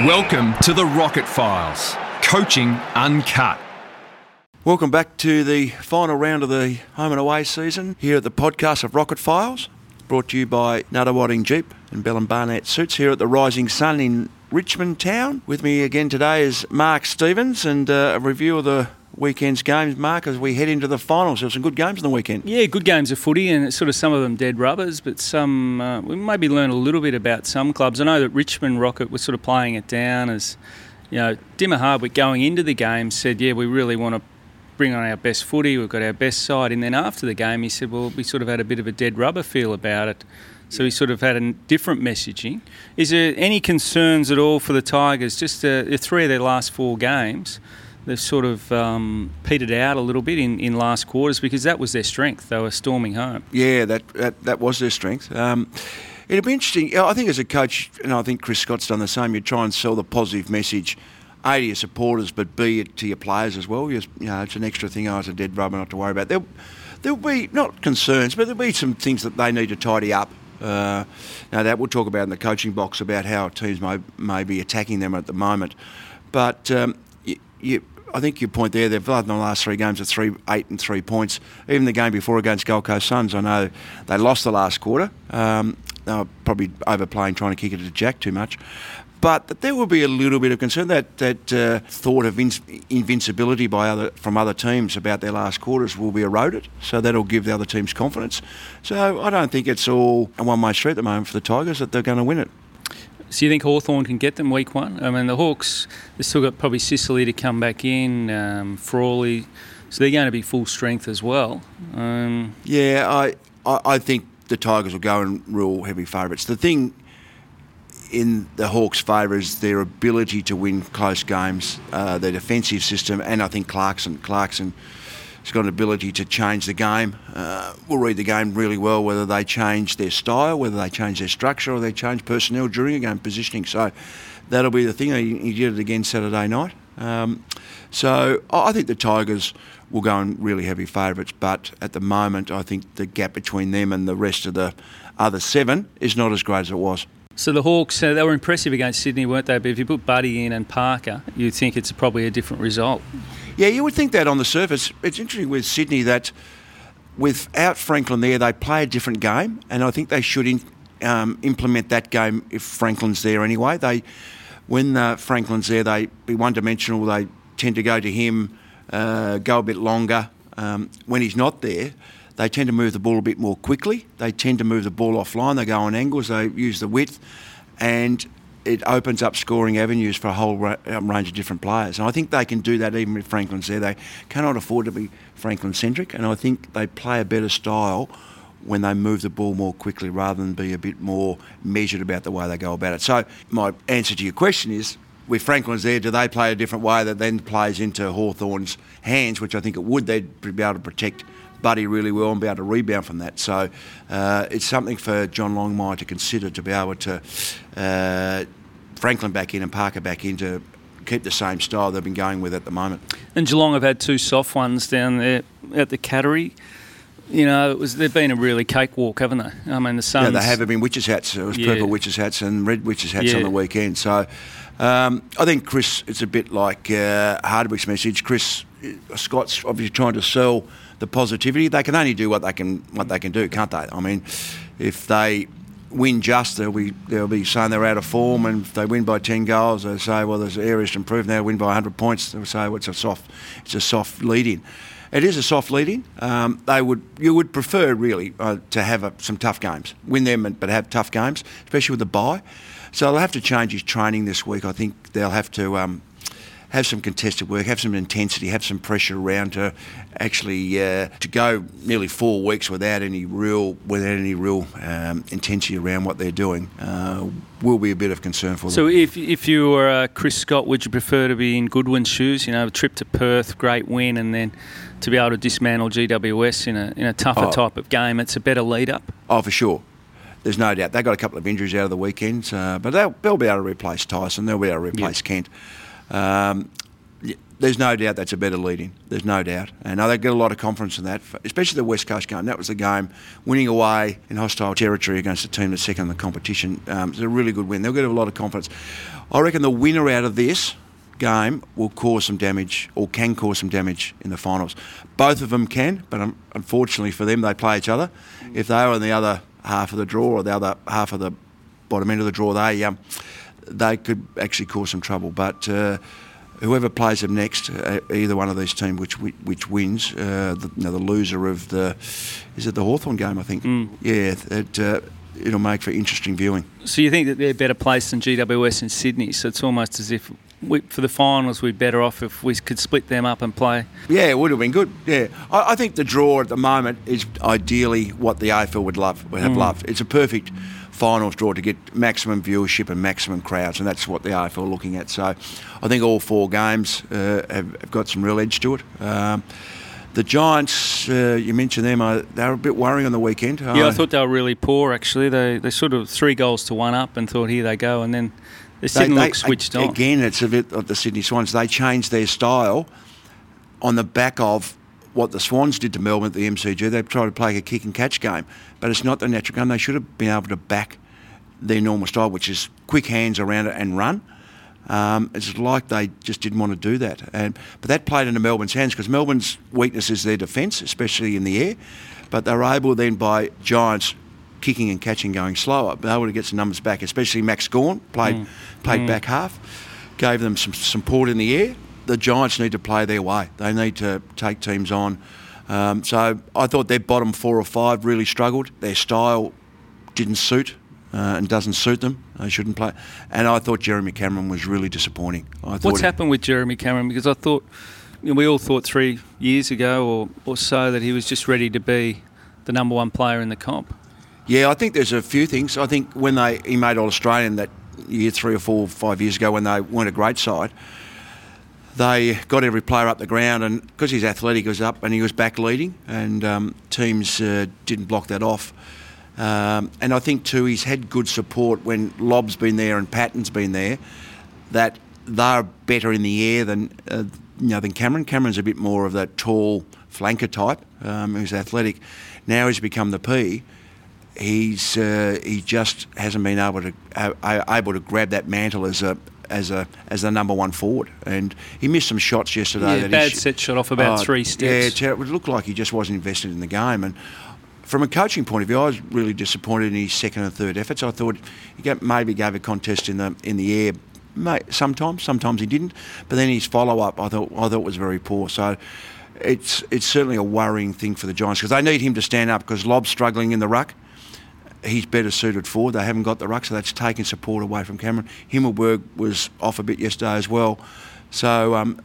Welcome to the Rocket Files, coaching uncut. Welcome back to the final round of the home and away season here at the podcast of Rocket Files, brought to you by Nunawading Jeep and Bell and Barnett Suits here at the Rising Sun in Richmond Town. With me again today is Mark Stevens and uh, a review of the weekend's games, Mark, as we head into the finals. There were some good games on the weekend. Yeah, good games of footy, and sort of some of them dead rubbers, but some uh, we maybe learn a little bit about some clubs. I know that Richmond Rocket was sort of playing it down as, you know, Dimma Hardwick going into the game said, yeah, we really want to bring on our best footy, we've got our best side, and then after the game he said, well, we sort of had a bit of a dead rubber feel about it. So he sort of had a different messaging. Is there any concerns at all for the Tigers? Just uh, the three of their last four games, they've sort of um, petered out a little bit in, in last quarters because that was their strength. They were storming home. Yeah, that that, that was their strength. Um, it'd be interesting. I think as a coach, and I think Chris Scott's done the same. You try and sell the positive message. A to your supporters, but B to your players as well. You know, it's an extra thing. Oh, it's a dead rubber not to worry about. There'll, there'll be not concerns, but there'll be some things that they need to tidy up uh, now that we'll talk about in the coaching box about how teams may, may be attacking them at the moment. But um, you, you, I think your point there, they've in the last three games of three, eight and three points. Even the game before against Gold Coast Suns, I know they lost the last quarter. Um, they were probably overplaying, trying to kick it to Jack too much but there will be a little bit of concern that that uh, thought of in- invincibility by other from other teams about their last quarters will be eroded. So that'll give the other teams confidence. So I don't think it's all a one-way street at the moment for the Tigers that they're going to win it. So you think Hawthorn can get them week one? I mean, the Hawks, they've still got probably Sicily to come back in, um, Frawley, so they're going to be full strength as well. Um, yeah, I, I, I think the Tigers will go and rule heavy favourites. The thing in the Hawks' favour is their ability to win close games, uh, their defensive system, and I think Clarkson. Clarkson has got an ability to change the game. Uh, we'll read the game really well, whether they change their style, whether they change their structure, or they change personnel during a game, positioning. So that'll be the thing. He, he did it again Saturday night. Um, so I think the Tigers will go in really heavy favourites, but at the moment, I think the gap between them and the rest of the other seven is not as great as it was. So the Hawks, uh, they were impressive against Sydney, weren't they? But if you put Buddy in and Parker, you'd think it's probably a different result. Yeah, you would think that on the surface. It's interesting with Sydney that without Franklin there, they play a different game, and I think they should in, um, implement that game if Franklin's there anyway. They, when uh, Franklin's there, they be one-dimensional. They tend to go to him, uh, go a bit longer. Um, when he's not there, they tend to move the ball a bit more quickly. They tend to move the ball offline. They go on angles. They use the width, and it opens up scoring avenues for a whole um, range of different players. And I think they can do that even if Franklin's there. They cannot afford to be Franklin centric, and I think they play a better style when they move the ball more quickly rather than be a bit more measured about the way they go about it. So my answer to your question is with Franklin's there, do they play a different way that then plays into Hawthorn's hands, which I think it would. They'd be able to protect Buddy really well and be able to rebound from that. So uh, it's something for John Longmire to consider to be able to uh, Franklin back in and Parker back in to keep the same style they've been going with at the moment. And Geelong have had two soft ones down there at the Cattery. You know, it was they've been a really cakewalk, haven't they? I mean, the Suns. Yeah, they have been witches' hats. It was yeah. purple witches' hats and red witches' hats yeah. on the weekend. So um, I think Chris, it's a bit like uh, Hardwick's message. Chris uh, Scott's obviously trying to sell the positivity. They can only do what they can what they can do, can't they? I mean, if they win just, they'll be they'll be saying they're out of form, and if they win by ten goals, they say, well, there's areas to improve. Now win by 100 points, they'll say, well, it's a soft it's a soft lead in. It is a soft lead in. Um, they would you would prefer really uh, to have a, some tough games, win them, but have tough games, especially with the bye. So they'll have to change his training this week. I think they'll have to. Um, have some contested work, have some intensity, have some pressure around her. Actually, uh, to go nearly four weeks without any real without any real um, intensity around what they're doing uh, will be a bit of concern for them. So, if if you were uh, Chris Scott, would you prefer to be in Goodwin's shoes? You know, a trip to Perth, great win, and then to be able to dismantle GWS in a in a tougher oh. type of game. It's a better lead up. Oh, for sure there's no doubt. They got a couple of injuries out of the weekend, uh, but they'll, they'll, be able to replace Tyson. They'll be able to replace Kent. Um, there's no doubt that's a better lead-in. There's no doubt, and they get a lot of confidence in that, especially the West Coast game. That was the game, winning away in hostile territory against a team that's second in the competition. Um, it's a really good win. They'll get a lot of confidence. I reckon the winner out of this game will cause some damage or can cause some damage in the finals. Both of them can, but unfortunately for them, they play each other. If they are in the other half of the draw or the other half of the bottom end of the draw, they um, they could actually cause some trouble. But uh, whoever plays them next, uh, either one of these teams which which wins, uh, the, you know, the loser of the is it the Hawthorn game? I think. Mm. Yeah, it, uh, it'll make for interesting viewing. So you think that they're better placed than GWS in Sydney? So it's almost as if we, for the finals we're better off if we could split them up and play. Yeah, it would have been good. Yeah, I, I think the draw at the moment is ideally what the AFL would love would have mm. loved. It's a perfect finals draw to get maximum viewership and maximum crowds, and that's what the AFL are looking at. So I think all four games uh, have, have, got some real edge to it. Um, the Giants, uh, you mentioned them, uh, they were a bit worrying on the weekend. Yeah, I thought they were really poor actually. They they sort of three goals to one up and thought here they go, and then they didn't they, look switched on. Again, it's a bit of the Sydney Swans. They changed their style on the back of what the Swans did to Melbourne at the MCG. They tried to play a kick and catch game, but it's not the natural game. They should have been able to back their normal style, which is quick hands around it and run. Um, it's like they just didn't want to do that. And, but that played into Melbourne's hands because Melbourne's weakness is their defence, especially in the air. But they were able then by Giants kicking and catching going slower, be able to get some numbers back, especially Max Gawn played, mm. played mm. back half, gave them some support in the air. The Giants need to play their way. They need to take teams on. Um, so I thought their bottom four or five really struggled. Their style didn't suit uh, and doesn't suit them. They shouldn't play. And I thought Jeremy Cameron was really disappointing. What's happened with Jeremy Cameron? Because I thought, you know, we all thought three years ago or, or so that he was just ready to be the number one player in the comp. Yeah, I think there's a few things. I think when they he made All Australian that year, three or four, five years ago, when they weren't a great side, they got every player up the ground, and because he's athletic, he was up and he was back leading, and um, teams uh, didn't block that off. Um, and I think too, he's had good support when Lobb's been there and Patton's been there. That they're better in the air than uh, you know than Cameron. Cameron's a bit more of that tall flanker type um, who's athletic. Now he's become the P. He's uh, he just hasn't been able to uh, able to grab that mantle as a as a as the number one forward, and he missed some shots yesterday. Yeah, bad set shot off about oh, three steps. Yeah, it looked like he just wasn't invested in the game, and from a coaching point of view, I was really disappointed in his second and third efforts. I thought he maybe gave a contest in the in the air. Sometimes, sometimes he didn't. But then his follow up, I thought, I thought was very poor. So it's it's certainly a worrying thing for the Giants because they need him to stand up because Lobb's struggling in the ruck. He's better suited forward. They haven't got the ruck, so that's taking support away from Cameron. Himmelberg was off a bit yesterday as well. So um,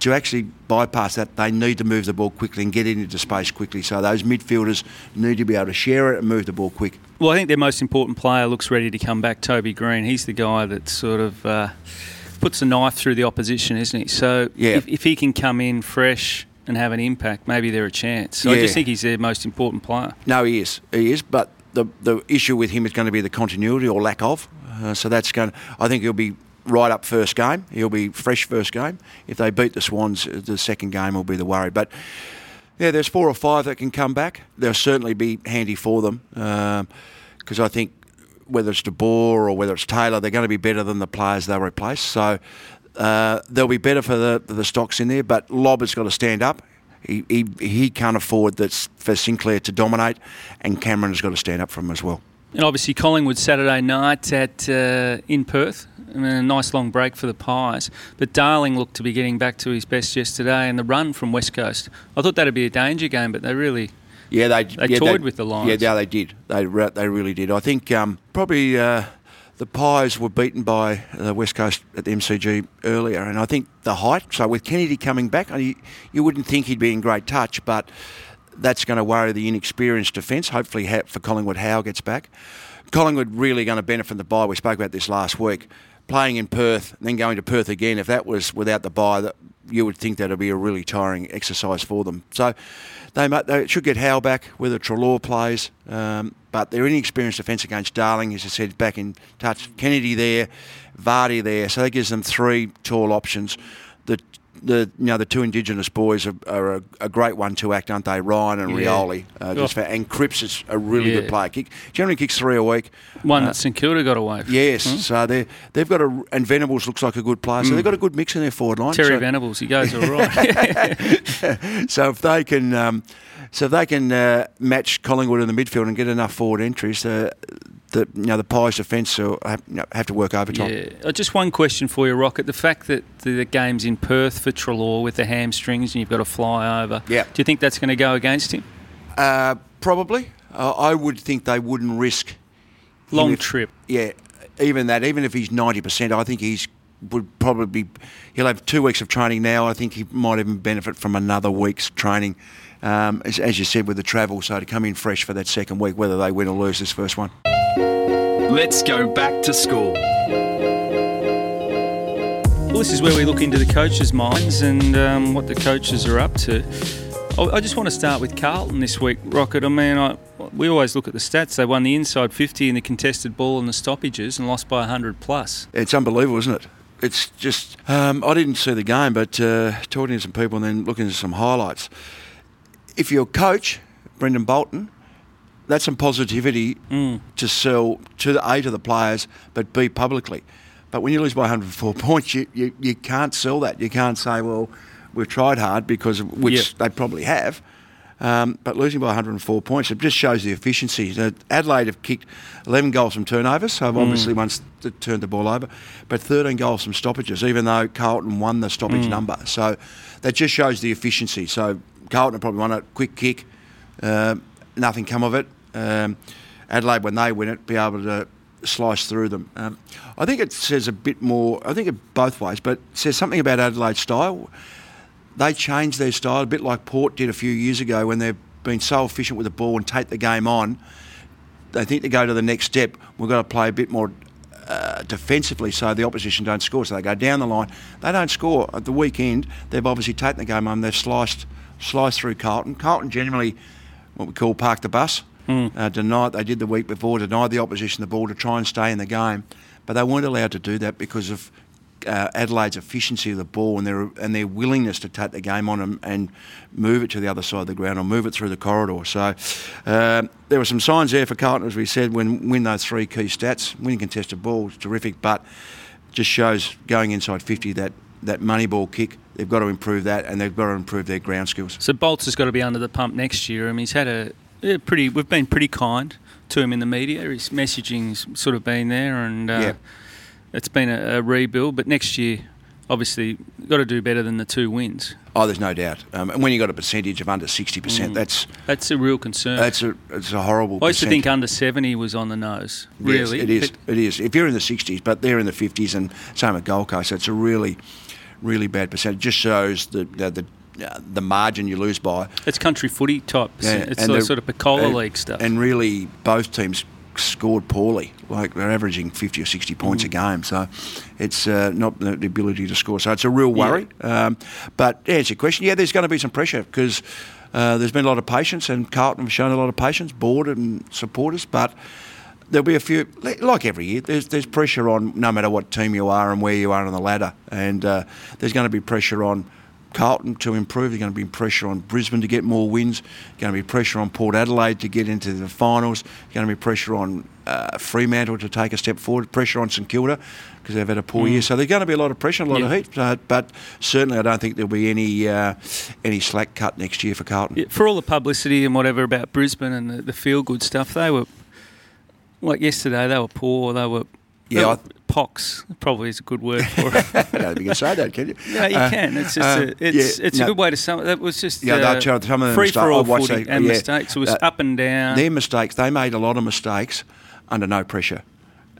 to actually bypass that, they need to move the ball quickly and get into space quickly. So those midfielders need to be able to share it and move the ball quick. Well, I think their most important player looks ready to come back, Toby Greene. He's the guy that sort of uh, puts a knife through the opposition, isn't he? So yeah. if, if, he can come in fresh and have an impact, maybe they're a chance. So yeah. I just think he's their most important player. No, he is. He is. But the the issue with him is going to be the continuity or lack of. Uh, so that's going. I think he'll be right up first game. He'll be fresh first game. If they beat the Swans, the second game will be the worry. But yeah, there's four or five that can come back. They'll certainly be handy for them because um, I think whether it's De Boer or whether it's Taylor, they're going to be better than the players they'll replace. So uh, they'll be better for the the stocks in there. But Lobb has got to stand up. He, he, he can't afford that for Sinclair to dominate, and Cameron has got to stand up for him as well. And obviously Collingwood Saturday night at uh, in Perth. I mean, a nice long break for the Pies. But Darling looked to be getting back to his best yesterday, and the run from West Coast. I thought that'd be a danger game, but they really. Yeah, they they yeah, toyed they, with the Lions. Yeah, yeah, they did. They they really did. I think um, probably uh, the Pies were beaten by the West Coast at the MCG earlier, and I think the height. So with Kennedy coming back, you, you wouldn't think he'd be in great touch, but that's going to worry the inexperienced defence. Hopefully, for Collingwood, Howe gets back. Collingwood really going to benefit from the bye. We spoke about this last week playing in Perth, and then going to Perth again, if that was without the buy, that you would think that would be a really tiring exercise for them. So they, they should get Howe back, whether Treloar plays, um, but they're inexperienced defence against Darling, as I said, back in touch. Kennedy there, Vardy there, so that gives them three tall options. The the you know the two Indigenous boys are, are a, a, great one to act, aren't they? Ryan and yeah. Rioli, uh, just oh. and Cripps is a really yeah. good player. Kick generally kicks three a week. One uh, that St Kilda got away. From. Yes, hmm? so they they've got a and Venables looks like a good player, so mm. they've got a good mix in their forward line. Terry so. Venables, he goes all right. so if they can. Um, so if they can uh, match Collingwood in the midfield and get enough forward entries, uh, the you know the Pies defence will have, you know, have, to work overtime. Yeah. Uh, just one question for you, Rocket. The fact that the game's in Perth for Treloar with the hamstrings and you've got to fly over. Yeah. Do you think that's going to go against him? Uh, probably. Uh, I would think they wouldn't risk long if, trip. Yeah, even that. Even if he's ninety percent, I think he's would probably he'll have two weeks of training now. I think he might even benefit from another week's training um, as, as, you said, with the travel. So to come in fresh for that second week, whether they win or lose this first one. Let's go back to school. Well, this is where we look into the coaches' minds and um, what the coaches are up to. I just want to start with Carlton this week, Rocket. I mean, I, we always look at the stats. They won the inside 50 in the contested ball and the stoppages and lost by 100 plus. It's unbelievable, isn't it? It's just, um, I didn't see the game, but uh, talking to some people and then looking at some highlights if you're coach, Brendon Bolton, that's some positivity mm. to sell to the A to the players, but B publicly. But when you lose by 104 points, you, you, you can't sell that. You can't say, well, we've tried hard because which yep. they probably have. Um, but losing by 104 points, it just shows the efficiency. Adelaide have kicked 11 goals from turnovers, so mm. obviously once turned the ball over, but 13 goals from stoppages, even though Carlton won the stoppage mm. number. So that just shows the efficiency. So Carlton probably won a quick kick, uh, nothing come of it. Um, Adelaide, when they win it, be able to slice through them. Um, I think it says a bit more, I think it both ways, but says something about Adelaide's style. They changed their style a bit like Port did a few years ago when they've been so efficient with the ball and take the game on. They think to go to the next step, we've got to play a bit more uh, defensively so the opposition don't score. So they go down the line. They don't score. At the weekend, they've obviously taken the game on. They've sliced slice through Carlton. Carlton generally, what we call park the bus. Mm. Uh, denied they did the week before, denied the opposition the ball to try and stay in the game, but they weren't allowed to do that because of uh, Adelaide's efficiency of the ball and their and their willingness to take the game on them and move it to the other side of the ground or move it through the corridor. So uh, there were some signs there for Carlton, as we said, when win those three key stats. Winning contested balls, terrific, but just shows going inside 50 that that money ball kick. They've got to improve that, and they've got to improve their ground skills. So Bolts has got to be under the pump next year. I mean, he's had a, a pretty. We've been pretty kind to him in the media. His messaging's sort of been there, and uh, yeah. it's been a, a, rebuild. But next year, obviously, got to do better than the two wins. Oh, there's no doubt. Um, and when you got a percentage of under sixty percent, mm. that's that's a real concern. That's a it's a horrible. I used to think under seventy was on the nose. Really, yes, it is. But it is. If you're in the sixties, but they're in the fifties, and same at Gold Coast, it's a really really bad percentage. It just shows the the, the the margin you lose by. It's country footy type. Yeah, it's the, sort of Picola uh, League stuff. And really, both teams scored poorly. Like they're averaging 50 or 60 points mm. a game. So it's uh, not the, the, ability to score. So it's a real worry. Yeah. Um, but yeah, it's a question. Yeah, there's going to be some pressure because uh, there's been a lot of patience, and Carlton have shown a lot of patience, board and supporters. But there'll be a few, like every year, there's, there's pressure on no matter what team you are and where you are on the ladder. And uh, there's going to be pressure on Carlton to improve. There's going to be pressure on Brisbane to get more wins. There's going to be pressure on Port Adelaide to get into the finals. There's going to be pressure on uh, Fremantle to take a step forward. Pressure on St Kilda because they've had a poor mm. year. So there's going to be a lot of pressure, a lot yeah. of heat. Uh, but certainly, I don't think there'll be any uh, any slack cut next year for Carlton. Yeah, for all the publicity and whatever about Brisbane and the, the feel good stuff, they were like yesterday, they were poor. They were yeah, I, pox probably is a good word for it. Think you can say that, can you? No, you uh, can. It's just uh, a, it's yeah, it's no, a good way to sum it. That was just yeah, uh, some of free for all footy and yeah, mistakes. It was uh, up and down. Their mistakes. They made a lot of mistakes under no pressure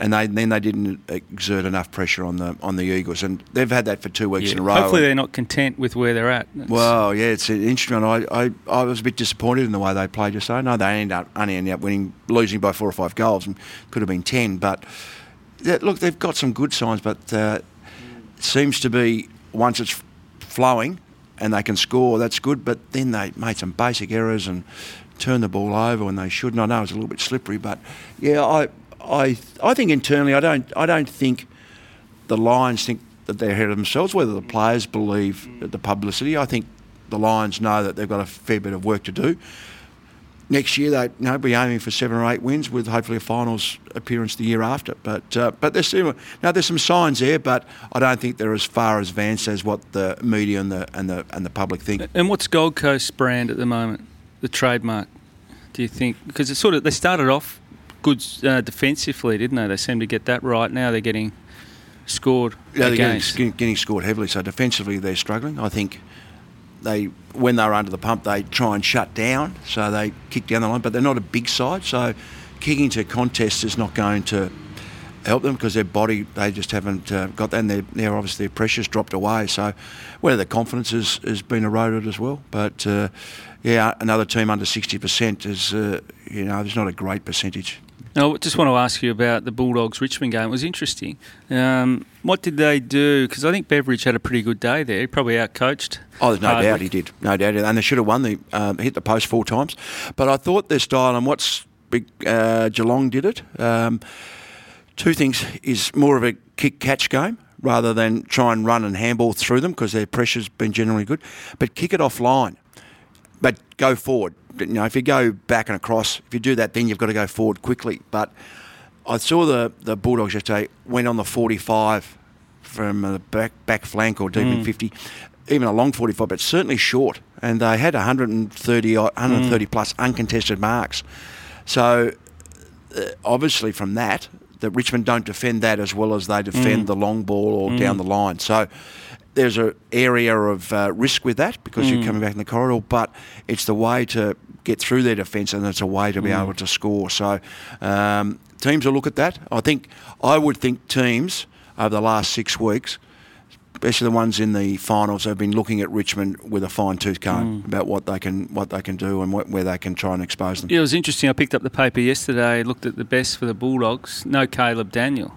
and they, then they didn't exert enough pressure on the on the Eagles, and they've had that for two weeks yeah. in a row. Hopefully, they're not content with where they're at. It's well, yeah, it's an interesting. I, I, I was a bit disappointed in the way they played yesterday. No, they ended up only ended up winning, losing by four or five goals, and could have been ten. But look, they've got some good signs, but uh, it seems to be once it's flowing and they can score, that's good. But then they made some basic errors and turned the ball over when they shouldn't. I know it's a little bit slippery, but yeah, I I I think internally, I don't I don't think the Lions think that they're ahead of themselves. Whether the players believe the publicity, I think the Lions know that they've got a fair bit of work to do. Next year, they you know, be aiming for seven or eight wins with hopefully a finals appearance the year after. But uh, but there's still, now there's some signs there, but I don't think they're as far advanced as what the media and the and the and the public think. And what's Gold Coast brand at the moment? The trademark? Do you think? Because it's sort of they started off good uh, defensively, didn't they? They seem to get that right. Now they're getting scored yeah, they're getting, getting scored heavily. So defensively, they're struggling. I think they when they're under the pump, they try and shut down. So they kick down the line, but they're not a big side. So kicking to contest is not going to help them because their body they just haven't uh, got that. And they're, obviously their pressure's dropped away. So whether their confidence has, has been eroded as well. But uh, yeah, another team under sixty percent is uh, you know there's not a great percentage. I just want to ask you about the Bulldogs Richmond game. It was interesting. Um, what did they do? Because I think Beveridge had a pretty good day there. He probably outcoached. Oh, there's no Hardwick. doubt he did. No doubt. And they should have won. They um, hit the post four times. But I thought their style and what's big uh, Geelong did it. Um, two things is more of a kick catch game rather than try and run and handball through them because their pressure's been generally good. But kick it offline. But go forward you know, if you go back and across, if you do that, then you've got to go forward quickly. But I saw the, the Bulldogs yesterday went on the 45 from the back back flank or deep mm. in 50, even a long 45, but certainly short. And they had 130 130 mm. plus uncontested marks. So uh, obviously from that, that Richmond don't defend that as well as they defend mm. the long ball or mm. down the line. So there's an area of uh, risk with that because mm. you're coming back in the corridor, but it's the way to get through their defence and it's a way to be mm. able to score. So um, teams will look at that. I think I would think teams over the last six weeks, especially the ones in the finals, have been looking at Richmond with a fine tooth comb mm. about what they can what they can do and what, where they can try and expose them. Yeah, it was interesting. I picked up the paper yesterday, looked at the best for the Bulldogs. No Caleb Daniel.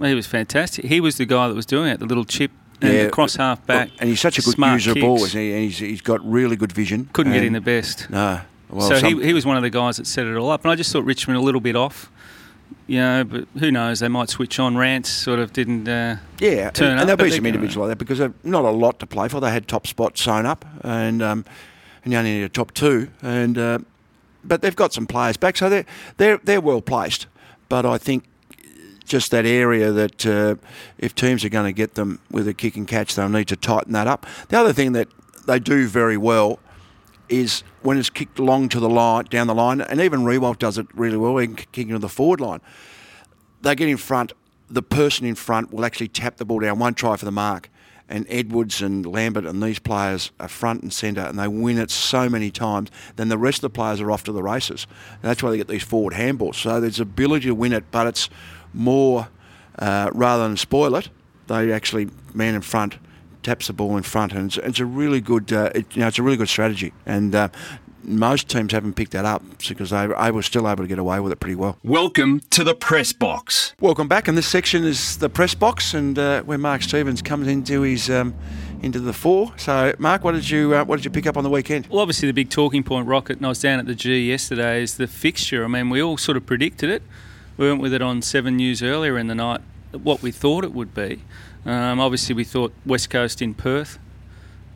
He was fantastic. He was the guy that was doing it, the little chip and yeah, cross half back. and he's such a good user of ball, isn't he? And he's, he's got really good vision. Couldn't get in the best. No. Well, so he, he was one of the guys that set it all up. And I just thought Richmond a little bit off. You know, but who knows? They might switch on. Rance sort of didn't uh, yeah, turn and, up. And there'll be some individuals like that because they've not a lot to play for. They had top spots sewn up, and um, and you only need a top two. And uh, but they've got some players back, so they're they're they're well placed. But I think just that area that uh, if teams are going to get them with a kick and catch, they'll need to tighten that up. The other thing that they do very well is when it's kicked long to the line, down the line, and even Riewoldt does it really well in kicking to the forward line. They get in front. The person in front will actually tap the ball down, one try for the mark. And Edwards and Lambert and these players are front and centre, and they win it so many times. Then the rest of the players are off to the races. And that's why they get these forward handballs. So there's ability to win it, but it's more uh, rather than spoil it. They actually man in front taps the ball in front, and it's, it's a really good, uh, it, you know, it's a really good strategy. And uh, most teams haven't picked that up because they were still able to get away with it pretty well. Welcome to the press box. Welcome back, and this section is the press box, and uh, where Mark Stevens comes into his. Um, into the four. So, Mark, what did you uh, what did you pick up on the weekend? Well, obviously the big talking point, Rocket, and I was down at the G yesterday, is the fixture. I mean, we all sort of predicted it we went with it on Seven News earlier in the night. What we thought it would be. Um, obviously, we thought West Coast in Perth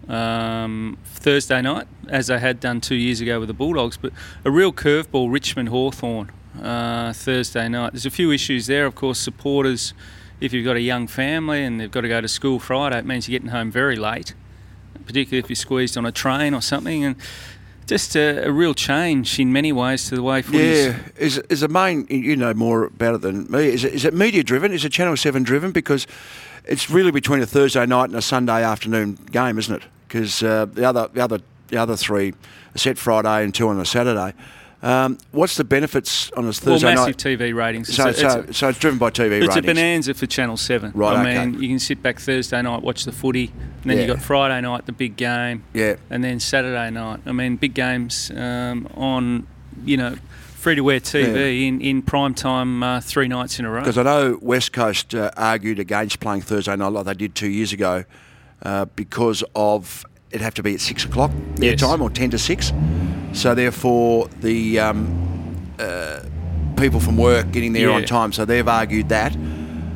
um, Thursday night, as they had done two years ago with the Bulldogs. But a real curveball, Richmond Hawthorn uh, Thursday night. There's a few issues there, of course. Supporters, if you've got a young family and they've got to go to school Friday, it means you're getting home very late, particularly if you're squeezed on a train or something. And just a, a, real change in many ways to the way footy. Yeah, is is the main you know more about it than me. Is it, is it media driven? Is it Channel Seven driven? Because it's really between a Thursday night and a Sunday afternoon game, isn't it? Because uh, the other the other the other three set Friday and two on a Saturday. Um, what's the benefits on a Thursday night? well, massive night? TV ratings. So, it's, so, so it's driven by TV it's ratings. It's a bonanza for Channel 7. Right, I okay. mean, you can sit back Thursday night, watch the footy, and then yeah. you've got Friday night, the big game. Yeah. And then Saturday night. I mean, big games um, on, you know, free to wear TV yeah. in, in prime time uh, three nights in a row. Because I know West Coast uh, argued against playing Thursday night like they did two years ago uh, because of it have to be at six o'clock their yes. time or ten to six. So therefore, the um, uh, people from work getting there yeah. on time. So they've argued that.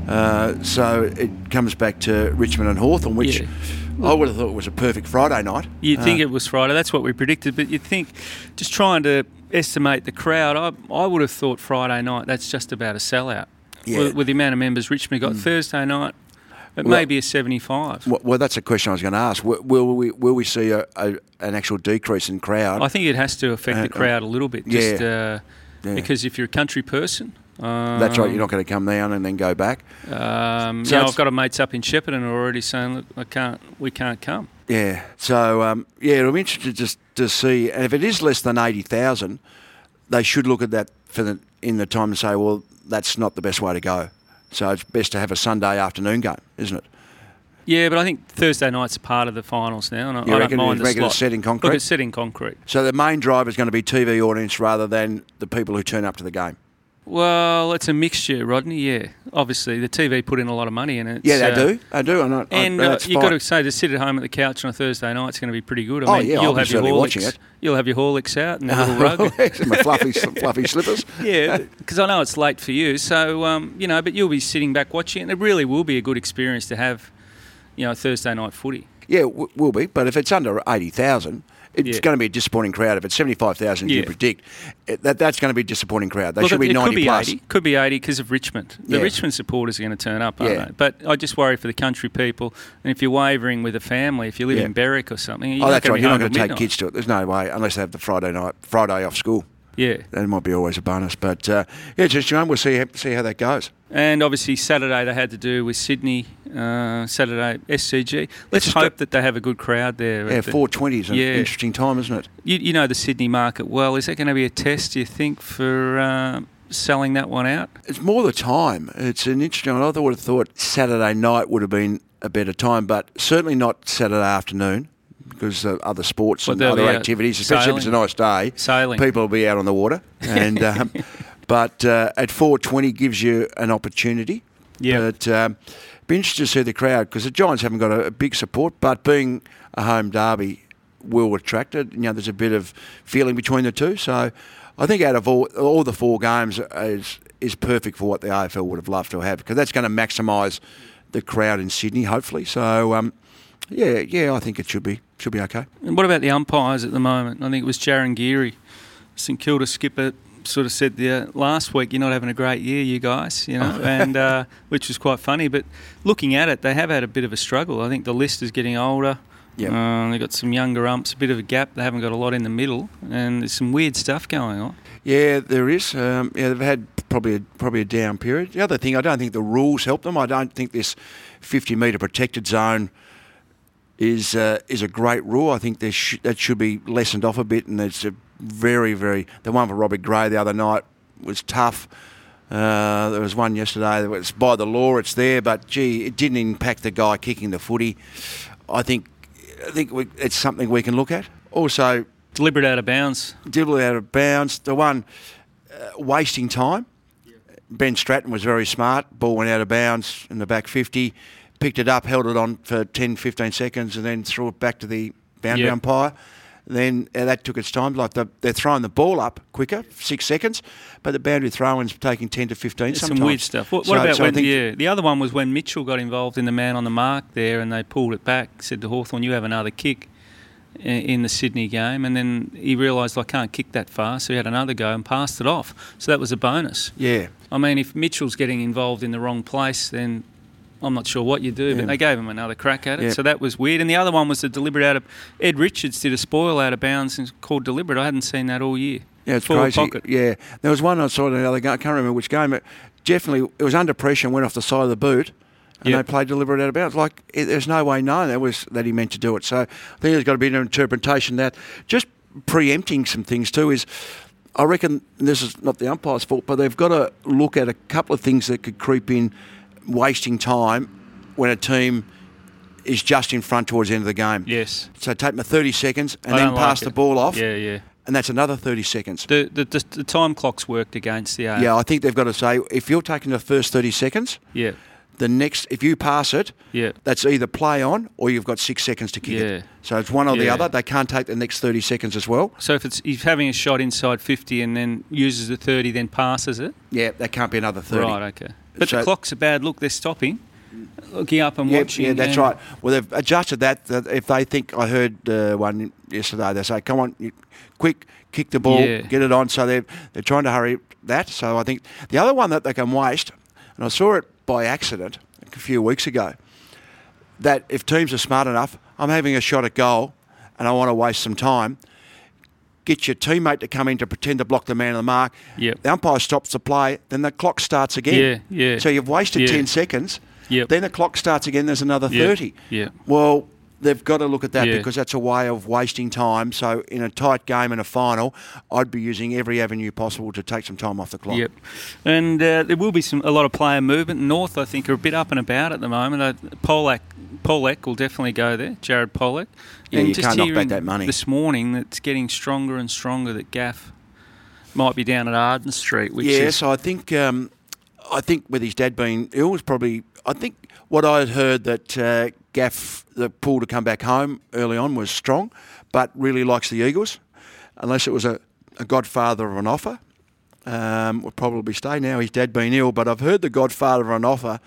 Uh, so it comes back to Richmond and Hawthorn, which Yeah. I would have thought was a perfect Friday night. You'd think Uh, it was Friday. That's what we predicted. But you'd think, just trying to estimate the crowd, I, I would have thought Friday night, that's just about a sellout. Yeah. With, with the amount of members Richmond got. Thursday night, it Well- may be a 75. Well, well, that's a question I was going to ask. Will, will we will we see a, a, an actual decrease in crowd? I think it has to affect Uh, the crowd a little bit. Just, yeah. uh, Yeah. Because if you're a country person, um, That's right. You're not going to come down and then go back. Um, So I've got a mates up in Shepparton who are already saying, "Look, I can't. We can't come." Yeah. So um, yeah, it'll be interesting just to see. And if it is less than eighty thousand, they should look at that for the in the time and say, well, that's not the best way to go. So it's best to have a Sunday afternoon game, isn't it? Yeah, but I think Thursday night's part of the finals now, and I, You I reckon- don't mind you the reckon it's slot. set in concrete? Look, it's set in concrete. So the main driver is going to be TV audience rather than the people who turn up to the game. Well, it's a mixture, Rodney. Yeah, obviously the TV put in a lot of money in it. Yeah, they uh, do. They do. And, I, And I, uh, you've got to say to sit at home at the couch on a Thursday night, it's going to be pretty good. I Oh, mean, yeah, I'll you'll be have your watching Horlicks. it. You'll have your Horlicks out and a little rug. my fluffy, fluffy slippers. yeah, because I know it's late for you. So um, you know, but you'll be sitting back watching, it, and it really will be a good experience to have, you know, Thursday night footy. Yeah, w- will be. But if it's under eighty thousand, it's Yeah. going to be a disappointing crowd. If it's seventy five thousand, you predict that that's going to be a disappointing crowd. They Look, should be it ninety could be plus. 80. Could be 80 because of Richmond. The Yeah. Richmond supporters are going to turn up, aren't Yeah. they? But I just worry for the country people. And if you're wavering with a family, if you live Yeah. in Berwick or something, you're Oh, that's right. You're not going to take midnight. kids to it. There's no way unless they have the Friday night, Friday off school. Yeah. That might be always a bonus. But uh, yeah, just John, we'll see see how that goes. And obviously Saturday they had to do with Sydney, uh, Saturday SCG. Let's just hope that they have a good crowd there. Yeah, at four twenty is an Yeah. interesting time, isn't it? You, you know the Sydney market well. Is that going to be a test, do you think, for uh, selling that one out? It's more the time. It's an interesting. One. I would have thought Saturday night would have been a better time, but certainly not Saturday afternoon because of other sports Well, and other activities, especially if it's a nice day. Sailing. people will be out on the water, and um, but uh, at four twenty gives you an opportunity. Yeah. But um, interested to see the crowd because the Giants haven't got a, a big support, but being a home derby will attract it. You know, there's a bit of feeling between the two. So I think out of all all the four games is is perfect for what the AFL would have loved to have because that's going to maximise the crowd in Sydney, hopefully. So um, yeah, yeah, I think it should be should be okay. And what about the umpires at the moment? I think it was Jarryn Geary, St Kilda skipper, sort of said the, last week, you're not having a great year, you guys, you know, and uh, which was quite funny. But looking at it, they have had a bit of a struggle. I think the list is getting older. Yep. Um, they've got some younger umps, a bit of a gap. They haven't got a lot in the middle, and there's some weird stuff going on. Yeah, there is. Um, yeah, they've had probably a, probably a down period. The other thing, I don't think the rules help them. I don't think this 50 metre protected zone is uh, is a great rule. I think there sh- that should be lessened off a bit. And it's a very very the one for Robert Gray the other night was tough. Uh, there was one yesterday that was by the law. It's there, but gee, it didn't impact the guy kicking the footy. I think I think we, it's something we can look at. Also, Deliberate out of bounds. Deliberate out of bounds. The one uh, wasting time. Ben Stratton was very smart. Ball went out of bounds in the back 50. Picked it up, held it on for 10, 15 seconds, and then threw it back to the boundary Yep. umpire. Then uh, that took its time. Like the, they're throwing the ball up quicker, six seconds, but the boundary throw-in's taking 10 to 15 There's sometimes. some weird stuff. What, what So- about so when? Yeah, the other one was when Mitchell got involved in the man on the mark there, and they pulled it back. Said to Hawthorn, "You have another kick." In the Sydney game, and then he realised I can't kick that far, so he had another go and passed it off. So that was a bonus. Yeah. I mean, if Mitchell's getting involved in the wrong place, then I'm not sure what you do. Yeah. But they gave him another crack at it, Yeah. so that was weird. And the other one was the deliberate out of Ed Richards did a spoil out of bounds and called deliberate. I hadn't seen that all year. Yeah, it's Forward crazy. pocket. Yeah, there was one I saw the other game. I can't remember which game. But definitely, it was under pressure and went off the side of the boot, and Yep. they played deliberate out of bounds. Like it, there's no way knowing that was that he meant to do it. So I think there's got to be an interpretation that just preempting some things too is. I reckon this is not the umpire's fault, but they've got to look at a couple of things that could creep in, wasting time when a team is just in front towards the end of the game. Yes. So take my 30 seconds and I then don't like pass the ball off, Yeah, yeah. and that's another 30 seconds. The, the, the, the time clock's worked against the. Yeah, I think they've got to say if you're taking the first 30 seconds, Yeah. the next, if you pass it, Yeah. that's either play on or you've got six seconds to kick Yeah. it. So it's one or the Yeah. other. They can't take the next 30 seconds as well. So if it's he's having a shot inside 50 and then uses the 30, then passes it. Yeah, that can't be another 30. Right. Okay. But So- the clock's a bad look. They're stopping, looking up and Yeah, watching. yeah, that's right. Well, they've adjusted that. that if they think, I heard uh, one yesterday, they say, come on, you, quick, kick the ball, Yeah. get it on. So they're, they're trying to hurry that. So I think the other one that they can waste, and I saw it by accident a few weeks ago, that if teams are smart enough, I'm having a shot at goal and I want to waste some time. Get your teammate to come in to pretend to block the man of the mark. Yep. The umpire stops the play, then the clock starts again. Yeah, yeah. So you've wasted Yeah. 10 seconds. Yep. Then the clock starts again, there's another Yeah, 30. yeah. Well, they've got to look at that Yeah. because that's a way of wasting time. So in a tight game and a final, I'd be using every avenue possible to take some time off the clock. Yep, and uh, there will be some a lot of player movement. North, I think, are a bit up and about at the moment. Uh, Polec, Polec will definitely go there. Jared Polec. Yeah, and you just can't knock back that money. This morning, it's getting stronger and stronger. That Gaff might be down at Arden Street, which Yeah, is so I think um, I think with his dad being ill was probably I think what I had heard that uh, Gaff the pull to come back home early on was strong, but really likes the Eagles, unless it was a, a godfather of an offer. Um, will probably stay now. His dad being ill, but I've heard the godfather of an offer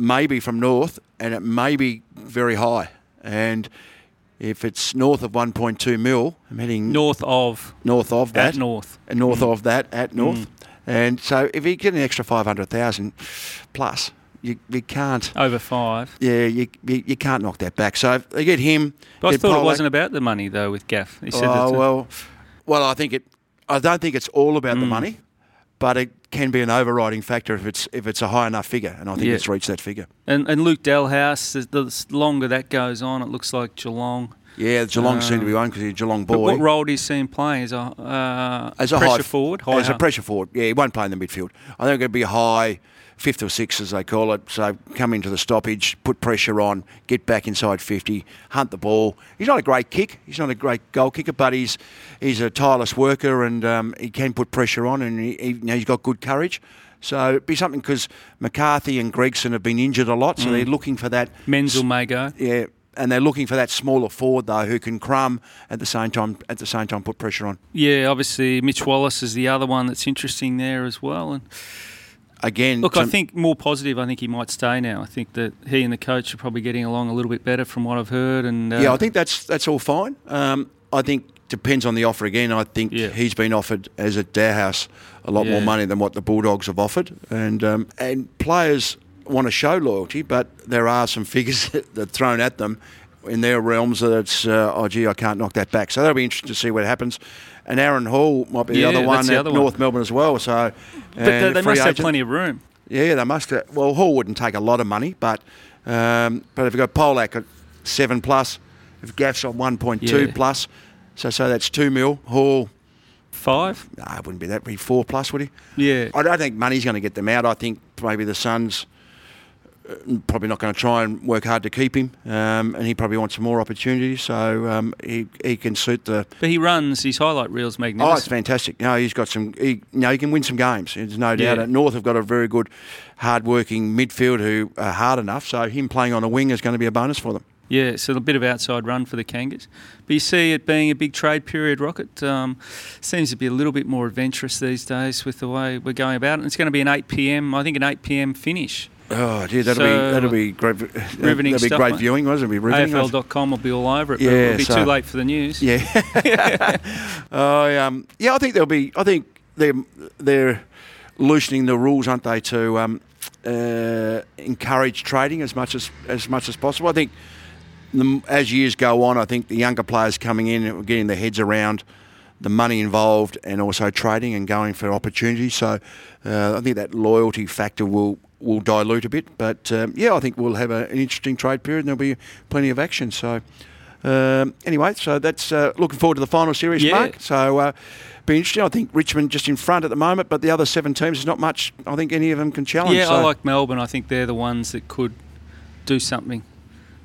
maybe from North, and it may be very high. And if it's north of 1.2 mil, I'm heading north of north of that at North. and north of that at North. And so if you get an extra 500,000 plus, you, you can't. over five. Yeah, you, you you can't knock that back. So if they get him. But I thought it wasn't about the money though with Gaff. He said Oh well, well, I think it. I don't think it's all about Mm. the money, but it can be an overriding factor if it's if it's a high enough figure, and I think Yeah. it's reached that figure. and, and Luke Dahlhaus, the, the longer that goes on, it looks like Geelong. Yeah, Geelong seem to be Um, one because he's a Geelong But boy. what role do you see him playing as a, uh, as a pressure high, forward? High as a pressure forward. Yeah, he won't play in the midfield. I think it'll be a high fifth or sixth, as they call it. So come into the stoppage, put pressure on, get back inside 50, hunt the ball. He's not a great kick. He's not a great goal kicker, but he's he's a tireless worker and um, he can put pressure on, and he, he, you know, he's got good courage. So it'd be something because McCarthy and Gregson have been injured a lot, so Mm. they're looking for that. Menzel may go. Yeah, and they're looking for that smaller forward though, who can crumb at the same time. At the same time, put pressure on. Yeah, obviously Mitch Wallis is the other one that's interesting there as well. And Again, look, I think more positive. I think he might stay now. I think that he and the coach are probably getting along a little bit better from what I've heard. And uh, Yeah, I think that's that's all fine. Um, I think depends on the offer again. I think Yeah. he's been offered as a House a lot more money than what the Bulldogs have offered, and um, and players want to show loyalty, but there are some figures that are thrown at them in their realms that it's uh, oh gee I can't knock that back. So that'll be interesting to see what happens. And Aaron Hall might be the other one the other one. North Melbourne as well. So, but they, they must have plenty of room. Yeah, they must. Have. Well, Hall wouldn't take a lot of money, but um, but if you've got Polec at seven plus, if Gaff's on one point two Yeah. plus, so so that's two mil. Hall, Five. nah, it wouldn't be that. Be four plus, would he? Yeah. I don't think money's going to get them out. I think maybe the Suns uh, probably not going to try and work hard to keep him, um, and he probably wants some more opportunities. So um, he he can suit the. But he runs his highlight reels make. Oh, it's magnificent. fantastic. No, he's got some. He, no, he can win some games. There's no doubt. Yeah. North have got a very good, hard-working midfield who are hard enough. So him playing on a wing is going to be a bonus for them. Yeah, so a bit of outside run for the Kangas. But you see it being a big trade period, Rocket. Um, seems to be a little bit more adventurous these days with the way we're going about it. And it's going to be an 8 p.m. I think an 8 p.m. finish. Oh, dear, that'll So, be that'll be great. that'll be stuff, great mate. viewing, wasn't it? It'll be riveting. AFL.com will be all over it. But Yeah, it'll be so- too late for the news. Yeah. I um, yeah, I think there'll be. I think they're they're loosening the rules, aren't they, to um, uh, encourage trading as much as as much as possible. I think the, as years go on, I think the younger players coming in and getting their heads around the money involved and also trading and going for opportunities. So uh, I think that loyalty factor will will dilute a bit. But um, yeah, I think we'll have a, an interesting trade period and there'll be plenty of action. So um, anyway, so that's uh, looking forward to the final series, Yeah. Mark. So. Uh, be interesting. I think Richmond just in front at the moment, but the other seven teams is not much. I think any of them can challenge. Yeah, so I like Melbourne. I think they're the ones that could do something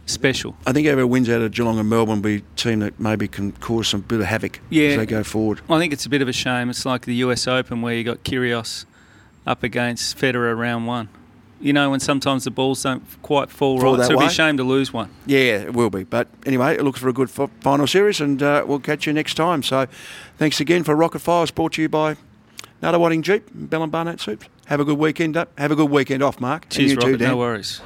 special. I think whoever wins out of Geelong and Melbourne will be a team that maybe can cause some bit of havoc Yeah. as they go forward. I think it's a bit of a shame. It's like the US Open where you got Kyrgios up against Federer round one. You know, when sometimes the balls don't quite fall, Fall right. So it'd be a shame to lose one. Yeah, it will be. But anyway, it looks for a good final series, and uh, we'll catch you next time. So thanks again for Rocket Files, brought to you by Nunawading Jeep, Bell and Barnett Soups. Have a good weekend. Up. Have a good weekend off, Mark. And Cheers, you too, Rocket. Dan. No worries.